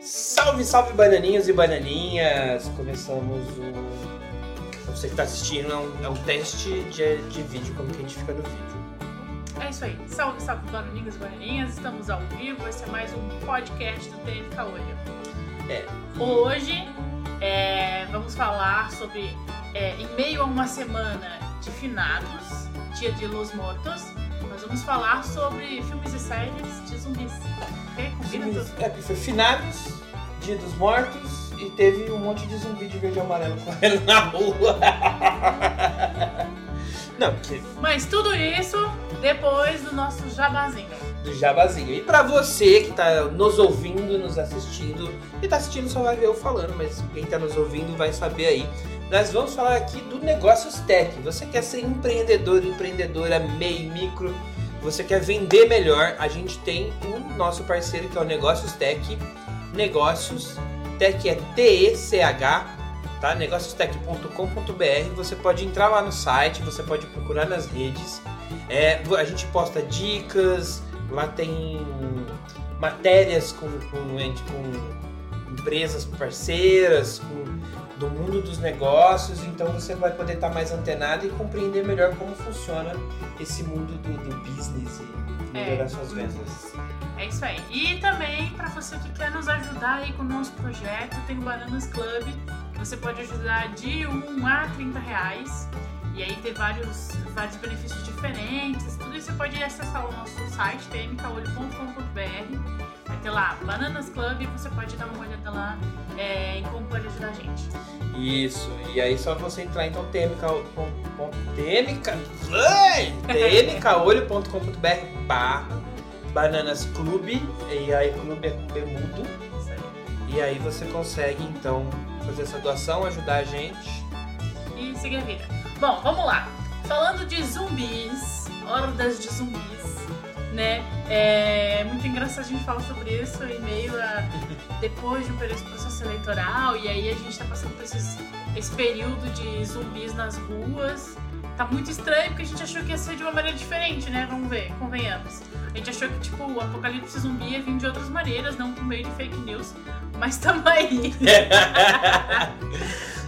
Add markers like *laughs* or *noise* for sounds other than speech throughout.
Salve, salve bananinhos e bananinhas! Começamos o. Você que tá assistindo, é um, é um teste de, de vídeo, como que a gente fica no vídeo. É isso aí. Salve, salve, bananinhas e bananinhas. Estamos ao vivo. Esse é mais um podcast do TNK Olho. É. Hoje é, vamos falar sobre, é, em meio a uma semana de finados, Dia de Los Mortos, nós vamos falar sobre filmes e séries de zumbis. Ok? Combina tudo? É, porque foi finados, Dia dos Mortos e teve um monte de zumbi de verde e amarelo correndo na rua. *laughs* Não, porque Mas tudo isso depois do nosso jabazinho. do jabazinho. E pra você que tá nos ouvindo, nos assistindo, e tá assistindo só vai ver eu falando, mas quem tá nos ouvindo vai saber aí. Nós vamos falar aqui do Negócios Tech. Você quer ser empreendedor, empreendedora, MEI, micro, você quer vender melhor, a gente tem o nosso parceiro que é o Negócios Tech. Negócios Tech é T-E-C-H, tá? negóciostech.com.br. Você pode entrar lá no site, você pode procurar nas redes. É, a gente posta dicas, lá tem matérias com, com, com empresas parceiras, com, do mundo dos negócios, então você vai poder estar mais antenado e compreender melhor como funciona esse mundo do, do business e É. melhorar suas vendas. É isso aí. E também, para você que quer nos ajudar aí com o nosso projeto, tem o Bananas Club. Você pode ajudar de 1 a 30 reais. E aí tem vários, vários benefícios diferentes. Tudo isso você pode acessar o nosso site, tmcaolho.com.br. Ter lá Bananas Club e você pode dar uma olhada lá é, em como pode ajudar a gente. Isso, e aí só você entrar então tmk, tmk, ai, tmkaolho.com.br barra bananas clube, e aí clube é com B mudo, Isso aí. e aí você consegue então fazer essa doação, ajudar a gente. e seguir a vida. Bom, vamos lá. Falando de zumbis, hordas de zumbis, né? É muito engraçado a gente falar sobre isso em meio a depois de um período de processo eleitoral e aí a gente tá passando por esses- esse período de zumbis nas ruas. Tá muito estranho porque a gente achou que ia ser de uma maneira diferente, né? Vamos ver, convenhamos. A gente achou que tipo o apocalipse zumbi ia vir de outras maneiras, não por meio de fake news, mas tamo aí. *laughs*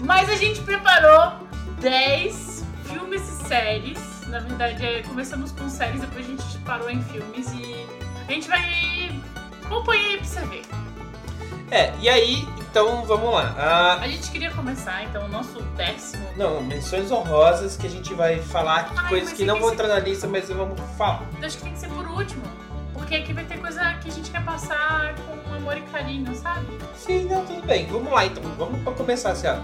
Mas a gente preparou 10 filmes e séries. Na verdade, é, começamos com séries, depois a gente parou em filmes e a gente vai acompanhar aí pra você ver. É, e aí, então vamos lá. Ah, A gente queria começar, então, o nosso décimo. não, menções honrosas que a gente vai falar Ai, coisas que não vão esse- entrar na lista, mas vamos falar. Eu acho que tem que ser por último. Porque aqui vai ter coisa que a gente quer passar com amor e carinho, sabe? Sim, não, tudo bem. Vamos lá então. Vamos pra começar assim, ó.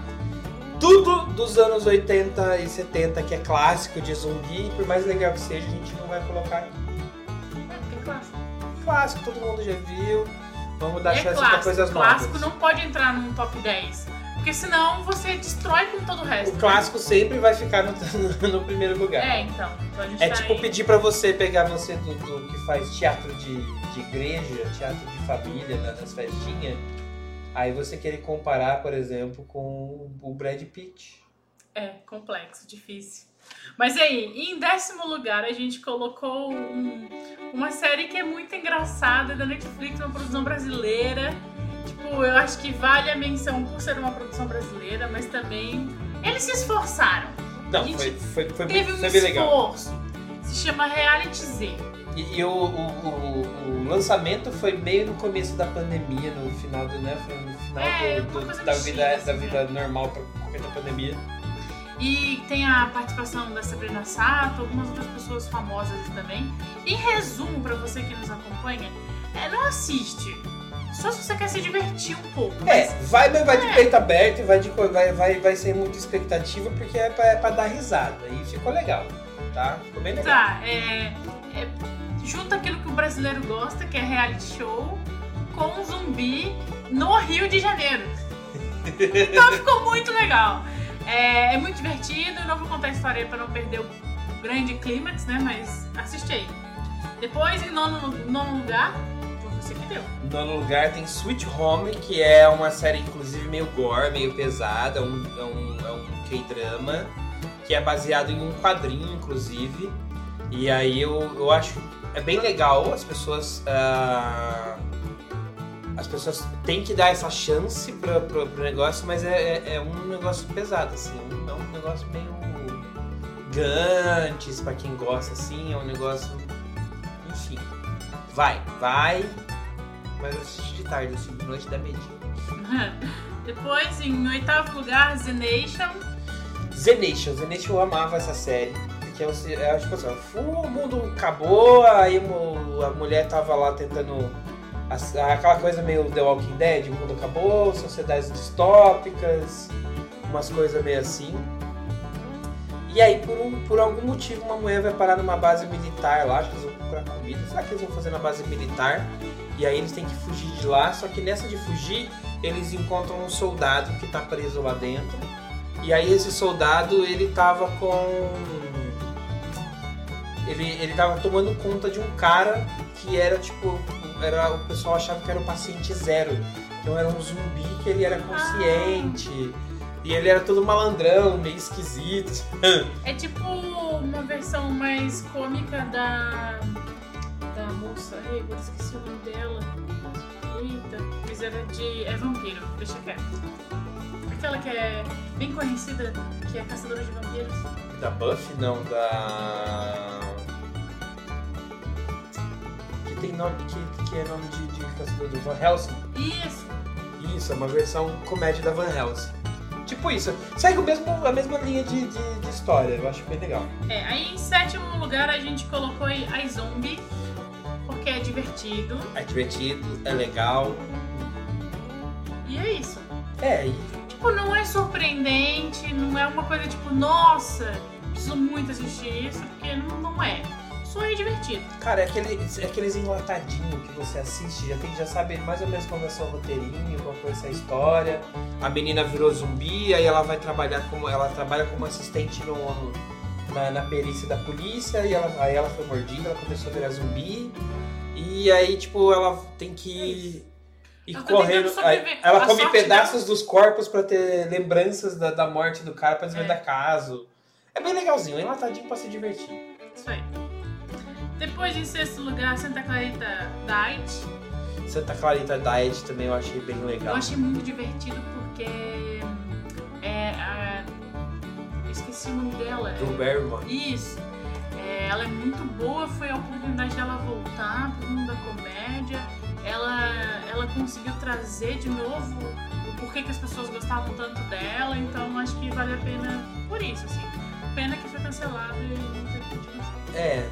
Tudo dos anos 80 e 70 que é clássico de zumbi, por mais legal que seja, a gente não vai colocar aqui. É, porque é clássico. Clássico, todo mundo já viu. Vamos dar é chance clássico. pra coisas clássico novas. não pode entrar num top 10. Porque senão você destrói com todo o resto. O clássico sempre vai ficar no, *laughs* no primeiro lugar. É, então. então É tá tipo aí- pedir pra você pegar você do, do que faz teatro de, de igreja, teatro de família, né, nas festinhas. Aí você querer comparar, por exemplo, com o Brad Pitt. É, complexo, difícil. Mas aí, em décimo lugar, a gente colocou um- uma série que é muito engraçada da Netflix, uma produção brasileira. Tipo, eu acho que vale a menção por ser uma produção brasileira, mas também eles se esforçaram. Não, foi, foi, foi, bem, Teve um foi bem legal. esforço. Se chama Reality Z. E, e o, o- o lançamento foi meio no começo da pandemia, no final do, né? Foi no final É, do- do- da, vida, assim, da né? vida normal pra qualquer da pandemia. E tem a participação da Sabrina Sato, algumas outras pessoas famosas também. Em resumo, pra você que nos acompanha, é, não assiste. Só se você quer se divertir um pouco. É, vai, mas vai de É. peito aberto vai, de, vai, vai, vai sem muita expectativa, porque é pra, é pra dar risada. E ficou legal, tá? Ficou bem legal. Tá, é, é, junta aquilo que o brasileiro gosta, que é reality show, com um zumbi no Rio de Janeiro. Então ficou muito legal. É, é muito divertido, não vou contar a história pra não perder o grande clímax, né? Mas assiste aí. Depois, em nono, nono lugar, você que deu. Em nono lugar tem Sweet Home, que é uma série inclusive meio gore, meio pesada, é um, é um, é um K-drama, que é baseado em um quadrinho, inclusive. E aí eu, eu acho é bem legal, as pessoas. ah, as pessoas têm que dar essa chance pra, pro, pro negócio, mas é, é, é um negócio pesado, assim. É um negócio meio. Gantes, pra quem gosta, assim. É um negócio. Enfim. Vai, vai. Mas eu assisti de tarde, assim, de noite da medinha. *laughs* Depois, em oitavo lugar, The Nation. The Nation. The Nation eu amava essa série. Porque você, é, tipo assim, o mundo acabou, aí a mulher tava lá tentando. Aquela coisa meio The Walking Dead, o mundo acabou, sociedades distópicas, umas coisas meio assim. E aí, por, um, por algum motivo, uma mulher vai parar numa base militar lá, acho que eles vão procurar comida. Será que eles vão fazer na base militar? E aí eles têm que fugir de lá, só que nessa de fugir, eles encontram um soldado que tá preso lá dentro. E aí esse soldado, ele tava com... Ele, ele tava tomando conta de um cara que era tipo... Era, o pessoal achava que era o paciente zero. Então era um zumbi que ele era consciente. E ele era todo malandrão, meio esquisito. *laughs* É tipo uma versão mais cômica da. da moça. Ai, agora esqueci o nome dela. Eita, mas era de. É vampiro, deixa quieto. Aquela que é bem conhecida, que é caçadora de vampiros. Da Buffy, não, da. Que tem nome. Que, que é nome de, de caçador do Van Helsing. Isso! Isso, é uma versão comédia da Van Helsing. Tipo isso, segue o mesmo, a mesma linha de, de, de história, eu acho bem legal. É, aí em sétimo lugar a gente colocou aí a Zombie, porque é divertido. É divertido, é legal. E é isso. É, e Tipo, não é surpreendente, não é uma coisa tipo, nossa, preciso muito assistir isso, porque não, não é. Só é divertido. Cara, é, aquele, é aqueles enlatadinhos que você assiste, já, tem, já sabe mais ou menos como vai ser o roteirinho, qual foi essa história. A menina virou zumbi, aí ela vai trabalhar como. Ela trabalha como assistente no, na, na perícia da polícia, e ela, aí ela foi mordida, ela começou a virar zumbi. E aí, tipo, ela tem que ir Ela tá correndo. ela A come pedaços dos corpos pra ter lembranças da, da morte do cara, pra desvendar É. caso. É bem legalzinho, é enlatadinho pra se divertir. Isso aí. Depois, em sexto lugar, Santa Clarita Diet. Santa Clarita Diet também eu achei bem Eu legal. achei muito divertido porque. É. A, eu esqueci o nome dela. Do Barrymore. Isso. É, ela é muito boa, foi a oportunidade dela voltar pro mundo da comédia. Ela, ela conseguiu trazer de novo o porquê que as pessoas gostavam tanto dela, então acho que vale a pena por isso, assim. Pena que foi cancelado e não teve continuação. É,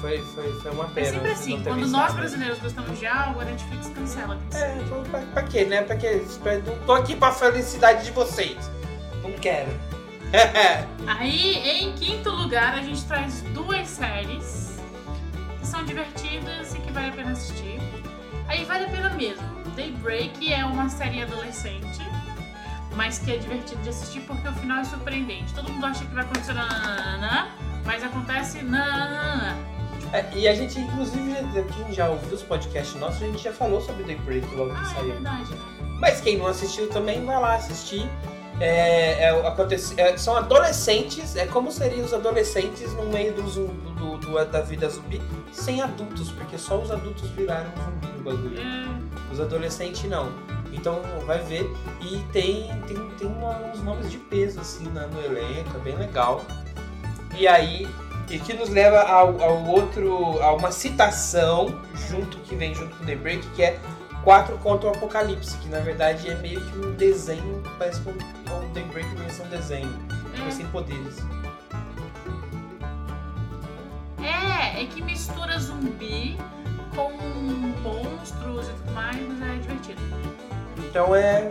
foi, foi, foi uma É pena. sempre não assim, quando nós nada. brasileiros gostamos de algo, a Netflix cancela. É, pra, pra quê, né? Pra quê? Não tô aqui pra felicidade de vocês. Não quero. *laughs* Aí, em quinto lugar, a gente traz duas séries que são divertidas e que vale a pena assistir. Aí vale a pena mesmo. Daybreak é uma série adolescente, mas que é divertido de assistir porque o final é surpreendente. Todo mundo acha que vai acontecer nananana, mas acontece nananana. É, e a gente, inclusive, quem já ouviu os podcasts nossos, a gente já falou sobre The Break logo que Ah, é saiu. verdade. Mas quem não assistiu também vai lá assistir. É, é, acontece, é, são adolescentes, é como seriam os adolescentes no meio do, do- do- da vida zumbi, sem adultos, porque só os adultos viraram zumbi no bagulho. É, Os adolescentes não. Então vai ver. E tem, tem, tem uns nomes de peso assim na- no elenco, é bem legal. E aí, e que nos leva ao, ao outro, a uma citação junto que vem junto com The Break, que é 4 contra o Apocalipse, que na verdade é meio que um desenho, parece que um, The Break um desenho, mas é, sem poderes. é, é que mistura zumbi com monstros e tudo mais, mas é divertido. Então é,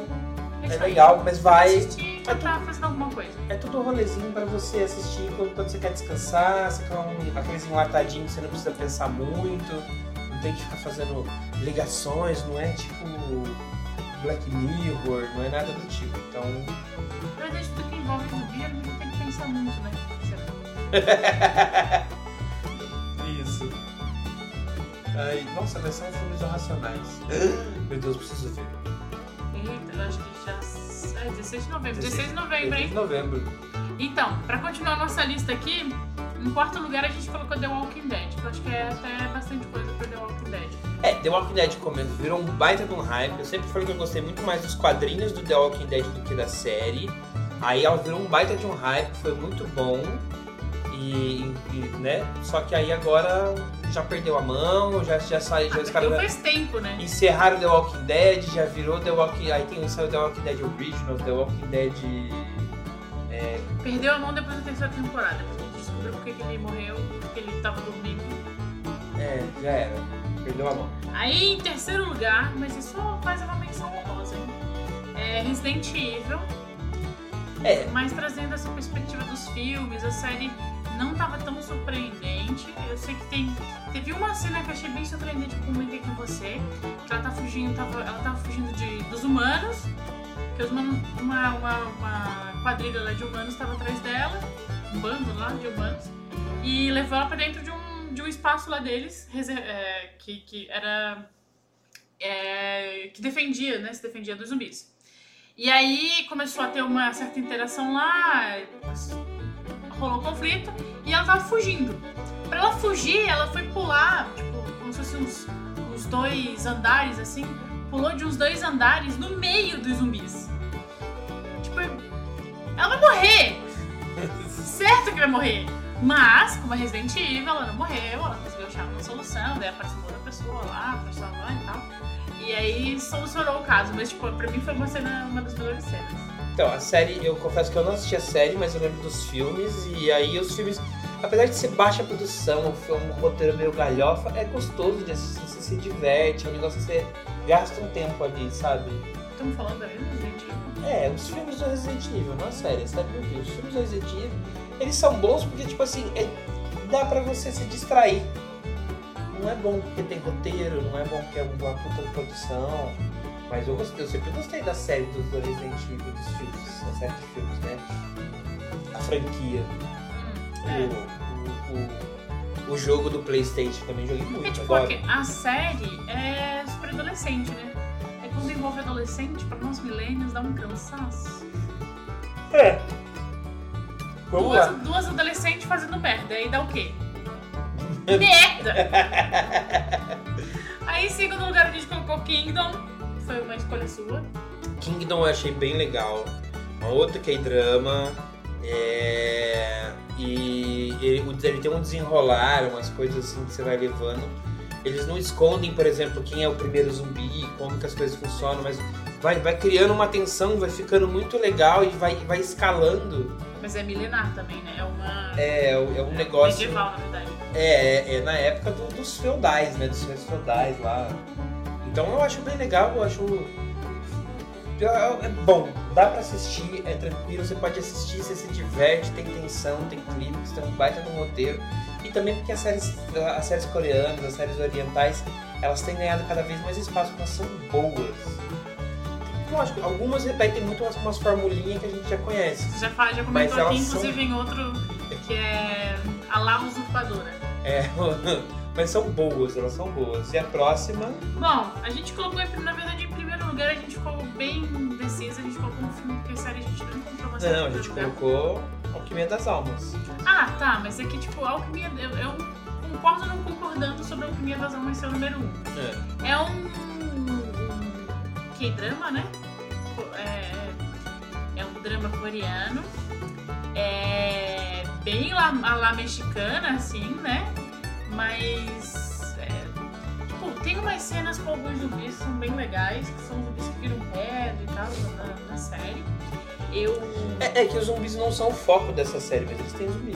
é aí. legal, mas vai. assistir quando tá fazendo alguma coisa. É tudo rolezinho pra você assistir quando, quando você quer descansar, você quer um, aqueles enlatadinhos que você não precisa pensar muito, não tem que ficar fazendo ligações, não é tipo Black Mirror, não é nada do tipo. Então, Na verdade, tudo que envolve zumbi, gente tem que pensar muito, né? *laughs* isso. Ai, nossa, vai ser um filme dos Racionais. *gasps* Meu Deus, preciso ver. Eita, eu acho que já. É 16 de novembro. 16 de novembro, 16 hein? de novembro. Então, pra continuar nossa lista aqui, em quarto lugar a gente colocou The Walking Dead, que eu acho que é até bastante coisa pra The Walking Dead. É, The Walking Dead começo, virou um baita de um hype. Eu sempre falei que eu gostei muito mais dos quadrinhos do The Walking Dead do que da série. Aí ela virou um baita de um hype, foi muito bom. E, e, né? Só que aí agora já perdeu a mão, já, já saiu, já Ah, os caras faz tempo, né? encerraram The Walking Dead, já virou The Walking Aí tem saiu The Walking Dead Original, The Walking Dead. É, Perdeu a mão depois da terceira temporada. Depois a gente descobriu porque que ele morreu, porque ele tava dormindo. é, já era. Perdeu a mão. Aí, em terceiro lugar, mas isso faz uma menção honrosa, hein? É Resident Evil, É, mas trazendo essa perspectiva dos filmes, a série não tava tão surpreendente. Eu sei que tem. Teve uma cena que eu achei bem surpreendente que eu comentei com você. Que ela tá fugindo, tava, ela tava fugindo de, dos humanos. Que os humanos, uma, uma, uma quadrilha lá de humanos estava atrás dela, um bando lá de humanos, e levou ela pra dentro de um, de um espaço lá deles, é, que, que era. é, que defendia, né? Se defendia dos zumbis. E aí começou a ter uma certa interação lá, rolou conflito e ela tava fugindo. Pra ela fugir, ela foi pular, tipo, como se fossem uns, uns dois andares assim, pulou de uns dois andares no meio dos zumbis. Tipo, ela vai morrer! *laughs* certo que vai morrer! Mas, como é Resident Evil, ela não morreu, ela conseguiu achar uma solução, daí apareceu outra pessoa lá pra salvar e tal. E aí solucionou o caso, mas tipo, pra mim foi uma cena, uma das melhores cenas. Então, a série, eu confesso que eu não assisti a série, mas eu lembro dos filmes, e aí os filmes, apesar de ser baixa produção, um filme, um roteiro meio galhofa, é gostoso de assistir, você se diverte, é um negócio que você gasta um tempo ali, sabe? Estamos falando da Resident Evil? É, os filmes do Resident Evil, não a série, a série vi. Os filmes do Resident Evil, eles são bons porque, tipo assim, é- dá pra você se distrair. Não é bom porque tem roteiro, não é bom porque é uma puta produção. Mas eu gostei, eu sempre gostei da série dos do Resident Evil, dos filmes, da série de filmes, né? A franquia. Hum, é. O, o, o, o jogo do Playstation também joguei É muito, tipo, adoro. porque a série é super adolescente, né? Aí quando envolve adolescente, pra nós milênios, dá um cansaço. É. Vamos Duas, lá. duas adolescentes fazendo merda, aí dá o quê? *laughs* merda! Aí, em segundo lugar, a gente colocou Kingdom. Foi uma escolha sua. Kingdom eu achei bem legal. Uma outra K-drama. É... E ele, ele tem um desenrolar, umas coisas assim que você vai levando. Eles não escondem, por exemplo, quem é o primeiro zumbi, como que as coisas funcionam, mas vai, vai criando uma tensão, vai ficando muito legal e vai, vai escalando. Mas é milenar também, né? É uma. É, é um negócio. medieval, na verdade. É, é, é na época do- dos feudais, né? Dos reis feudais lá. Então eu acho bem legal, eu acho. É bom, dá pra assistir, é tranquilo, você pode assistir, você se diverte, tem tensão, tem clipes, tem um baita no roteiro. E também porque as séries, as séries coreanas, as séries orientais, elas têm ganhado cada vez mais espaço, elas são boas. Lógico, algumas repetem muito umas, umas formulinhas que a gente já conhece. Você já, fala, já comentou aqui, elas são- inclusive, em outro que é a lá usurpadora. É, *laughs* mas são boas, elas são boas. E a próxima. Bom, a gente colocou, na verdade, em primeiro lugar, a gente ficou bem indecisa, a gente colocou um filme porque série a gente não encontrou uma série Não, a gente lugar. colocou Alquimia das Almas. Ah, tá, mas é que, tipo, Alquimia, eu, eu concordo não concordando sobre Alquimia das Almas ser o número um. É. É um, um K-drama, né? É, é um drama coreano. É bem lá, lá mexicana, assim, né? Mas. é, tipo, tem umas cenas com alguns zumbis que são bem legais, que são zumbis que viram pedra e tal na, na série. Eu. É, é que os zumbis não são o foco dessa série, mas eles têm zumbi.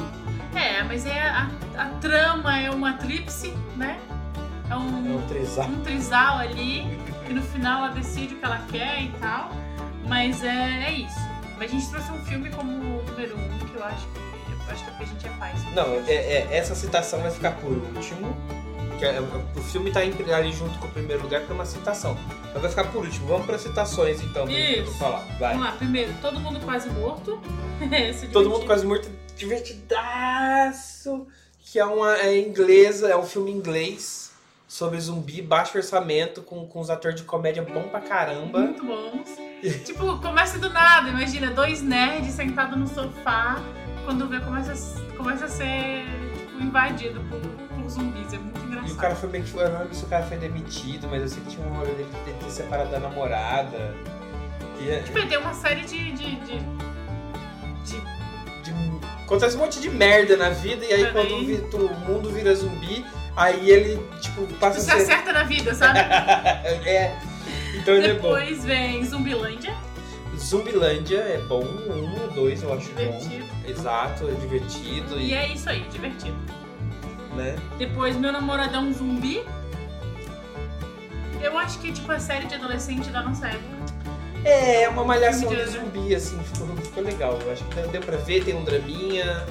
É, mas é a, a trama é uma tríplice, né? É É um, um trisal. um trisal ali, que no final ela decide o que ela quer e tal. Mas é, é isso. Mas a gente trouxe um filme como número um, que eu acho que, acho que é porque a gente é paz. Não, é, é- essa citação vai ficar por último. Que é- o filme tá em- ali junto com o primeiro lugar, porque é uma citação. Mas vai ficar por último. Vamos para citações então, pra gente falar. Vai. Vamos lá, primeiro, todo mundo quase morto. *laughs* Todo mundo quase morto, divertidaço. Que é uma é inglesa, é um filme inglês sobre zumbi, baixo orçamento, com, com os atores de comédia bom pra caramba. Muito bons. tipo, começa do nada, imagina, dois nerds sentados no sofá, quando vê, começa, a- começa a ser invadido por, por zumbis. É muito E o engraçado. cara foi meio que. Eu não lembro se o cara foi demitido, mas eu sei que tinha um rolê dele de ter separado da namorada. E, é- Tipo, tem uma série de. de, de, acontece um monte de merda na vida, e aí quando o mundo vira zumbi, aí ele, tipo, passa se a ser. acerta na vida, sabe? *laughs* é. Então ele é bom. Depois vem Zumbilândia, Zumbilândia é bom, um, dois eu acho divertido. bom. Exato, é divertido E e, é isso aí, divertido. né? Depois Meu Namoradão Zumbi. Eu acho que é tipo a série de adolescente da nossa época. É, é uma malhação de de- zumbi, assim, ficou, ficou legal. Eu acho que deu- pra ver, tem um draminha,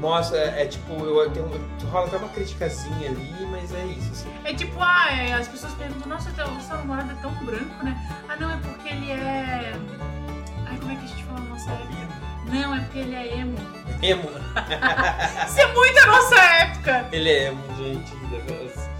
mostra, é, é tipo, eu, tem um, rola até uma criticazinha ali, mas é isso, assim. É tipo, ah, é, as pessoas perguntam, nossa, teu, seu namorado é tão branco, né? Ah, não, é porque ele é. Como é que a gente fala na nossa época? Não, é porque ele é emo. Emo, *laughs* Isso é muito a nossa época! ele é emo, gente. negócio.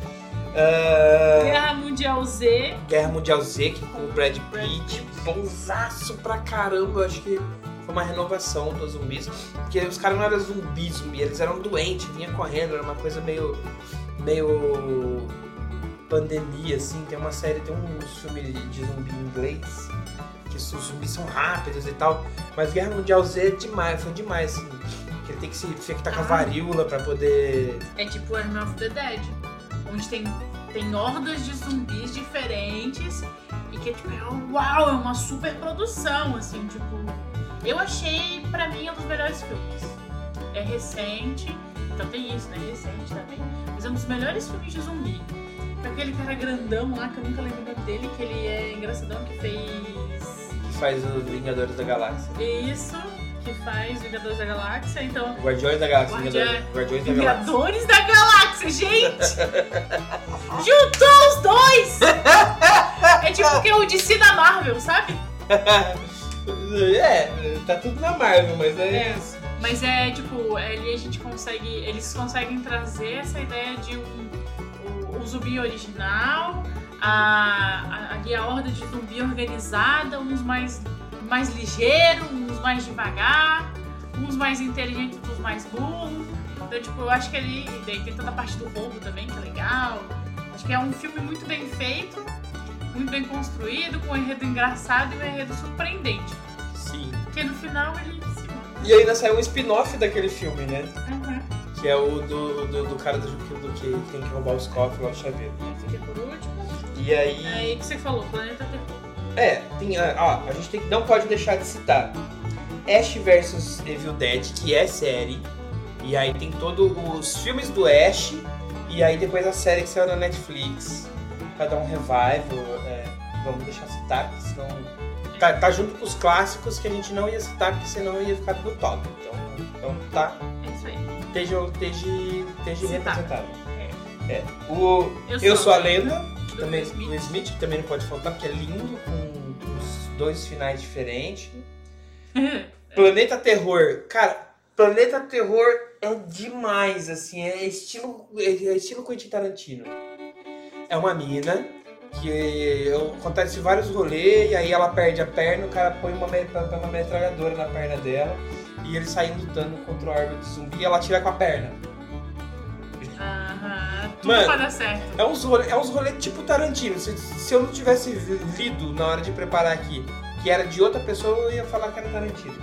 Ah, Guerra Mundial Z. Guerra Mundial Z, que com o Brad Pitt, bonzaço pra caramba, eu acho que foi uma renovação dos zumbis, porque os caras não eram zumbi, zumbi, eles eram doentes, vinha correndo, era uma coisa meio, meio pandemia, assim, tem uma série, tem uns filmes de zumbi em inglês, que os zumbis são rápidos e tal, mas Guerra Mundial Z é demais, foi demais, assim, que ele tem que se infectar com a Ah. varíola pra poder... É tipo Army of the Dead. Onde tem, tem hordas de zumbis diferentes. E que é tipo, é- uau, é uma super produção, assim, tipo. Eu achei, pra mim, um dos melhores filmes. É recente, então tem isso, né? Recente também. Mas é um dos melhores filmes de zumbi. Aquele cara grandão lá, que eu nunca lembro o nome dele, que ele é engraçadão, que fez. Que faz os Vingadores da Galáxia. Isso, que faz Vingadores da Galáxia. Então, Guardiões da Galáxia, Guardia- Vingadores, Guardiões da Galáxia. Vingadores da Galáxia, gente! *laughs* Juntou os dois! É tipo que é o DC da Marvel, sabe? *laughs* É, tá tudo na Marvel, mas é, É. isso. Mas é tipo, ali a gente consegue. Eles conseguem trazer essa ideia de um, o, o zumbi original, a, a, ali a horda de zumbi organizada, uns mais, mais ligeiros, uns mais devagar, uns mais inteligentes, outros mais burros. Então, tipo, eu acho que ali. Daí tem toda a parte do roubo também, que é legal. Acho que é um filme muito bem feito, muito bem construído, com um enredo engraçado e um enredo surpreendente. Sim. Porque no final ele se mata. E ainda saiu um spin-off daquele filme, né? Uhum. Que é o do, do, do cara do, do que tem que roubar os cofres lá do chaveiro. Esse aqui é por último. E aí. Aí que você falou, Planeta Terror. É, tem. Ó, a gente tem, não pode deixar de citar Ash vs Evil Dead, que é série. E aí tem todos os filmes do Ash. E aí depois a série que saiu na Netflix. Pra dar um revival. é, vamos deixar citar, porque senão. Tá, tá junto com os clássicos que a gente não ia citar, porque senão ia ficar no top. Então, então tá. É isso aí. Esteja, esteja, representado. É. O, Eu eu sou sou a lenda, Do também, Will Smith. que também não pode faltar, porque é lindo, com os dois finais diferentes. *laughs* Planeta Terror, cara, Planeta Terror é demais, assim, é estilo, é estilo Quentin Tarantino. É uma mina que acontece vários rolês e aí ela perde a perna, o cara põe uma, põe uma metralhadora na perna dela e eles saem lutando contra o de zumbi e ela tira com a perna. Tudo Mano. vai dar certo. É uns rolê, é uns rolê tipo Tarantino. Se, se eu não tivesse lido na hora de preparar aqui que era de outra pessoa, eu ia falar que era Tarantino.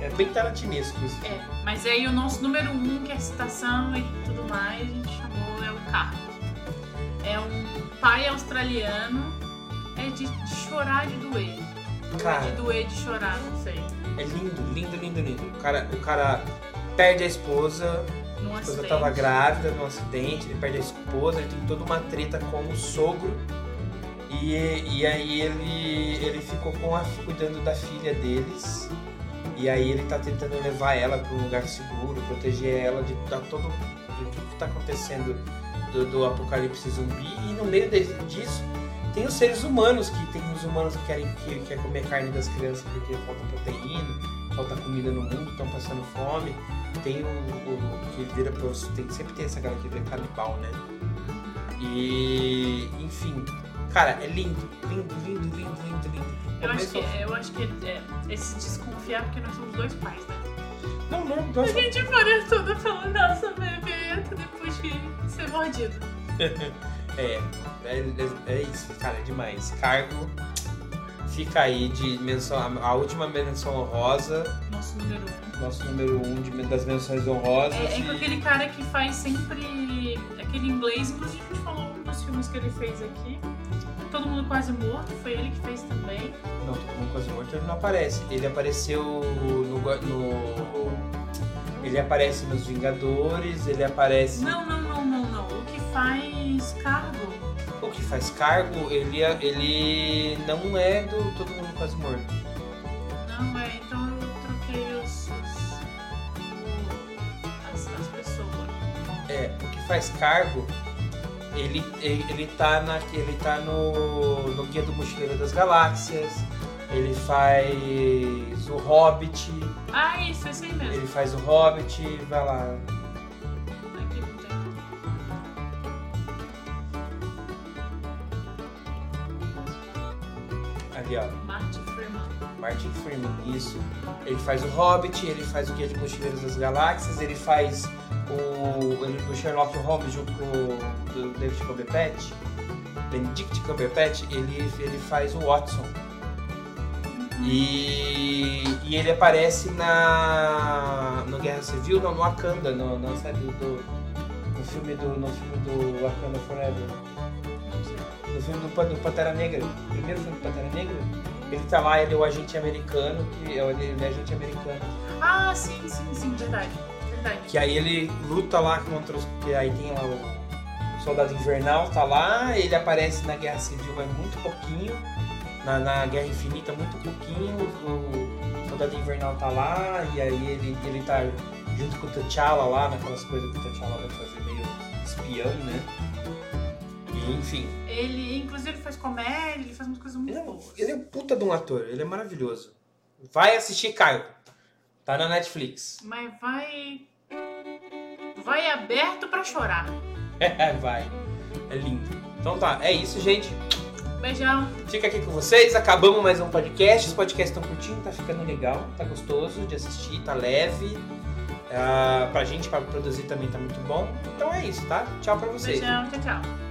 É, É bem tarantinesco isso. é. Mas aí o nosso número um, que é citação e tudo mais, a gente chamou é o carro. É um pai australiano. É de, de chorar de doer. É Cara, de doer de chorar, não sei. é lindo, lindo, lindo, lindo. O cara, o cara perde a esposa, Num a esposa acidente. tava grávida num acidente, ele perde a esposa, ele tem toda uma treta com o sogro. E, e aí ele, ele ficou com a, cuidando da filha deles. E aí ele tá tentando levar ela para um lugar seguro, proteger ela de, da todo, de tudo que tá acontecendo do, do apocalipse zumbi. E no meio de- disso tem os seres humanos, que tem os humanos que querem que, quer comer carne das crianças porque falta proteína, falta comida no mundo, estão passando fome. Tem o, o que vira você, tem, sempre tem essa galera que vira canibal, né? E, enfim, cara, é lindo, lindo, lindo, lindo, lindo, lindo. Eu acho que, eu acho que é, esse desconfiar porque nós somos dois pais, né? Não, não, A nossa, gente faria tudo falando, nossa, bebê, depois de ser mordido. *laughs* é, é, é, é isso, cara, é demais. Cargo fica aí de menção, a, última menção honrosa, Nosso número um. nosso número um de, das menções honrosas. É, é e- com aquele cara que faz sempre aquele inglês, inclusive a gente falou um dos filmes que ele fez aqui. Todo mundo quase morto, foi ele que fez também. Não, Todo Mundo Quase Morto ele não aparece. Ele apareceu no, no- Ele aparece nos Vingadores, ele aparece. Não, não, não, não, não. O que faz cargo. Faz cargo, ele, é- ele não é do Todo Mundo Quase Morto. Não, é, então eu troquei os. os- as, as pessoas. É, o que faz cargo, ele, ele, ele tá, na, ele tá no, no Guia do Mochileiro das Galáxias, ele faz o Hobbit, Ah, isso, esse aí mesmo. ele faz o Hobbit, vai lá. Martin Freeman. Martin Freeman, isso. Ele faz o Hobbit, ele faz o Guia de Mochileiros das Galáxias, ele faz o, ele, o Sherlock Holmes junto com o David Cumberbatch, Benedict Cumberbatch, ele, ele faz o Watson. E, e ele aparece na no Guerra Civil, não, no Wakanda, no, na série do, no filme do no filme do Wakanda Forever. No filme do, do Pantera Negra, o primeiro filme do Pantera Negra, ele tá lá, ele é o agente americano, que é o ele é agente americano. Ah, sim, sim, sim, verdade. Verdade. Que aí ele luta lá contra os. Que aí tem lá o Soldado Invernal, tá lá, ele aparece na Guerra Civil, mas muito pouquinho. Na, na Guerra Infinita, muito pouquinho. O Soldado Invernal tá lá, e aí ele, ele tá junto com o T'Challa lá, naquelas coisas que o T'Challa vai fazer meio espião, né? Enfim. Ele, inclusive, ele faz comédia, ele faz umas coisas muito Ele é, boas. ele é um puta de um ator, ele é maravilhoso. Vai assistir Caio. Tá na Netflix. Mas vai. Vai aberto pra chorar. *laughs* vai. É lindo. Então tá, é isso, gente. Beijão. Fica aqui com vocês, acabamos mais um podcast. Os podcasts estão curtindo, tá ficando legal, tá gostoso de assistir, tá leve. Ah, pra gente, pra produzir também tá muito bom. Então é isso, tá? Tchau pra vocês. Beijão. Tchau, tchau.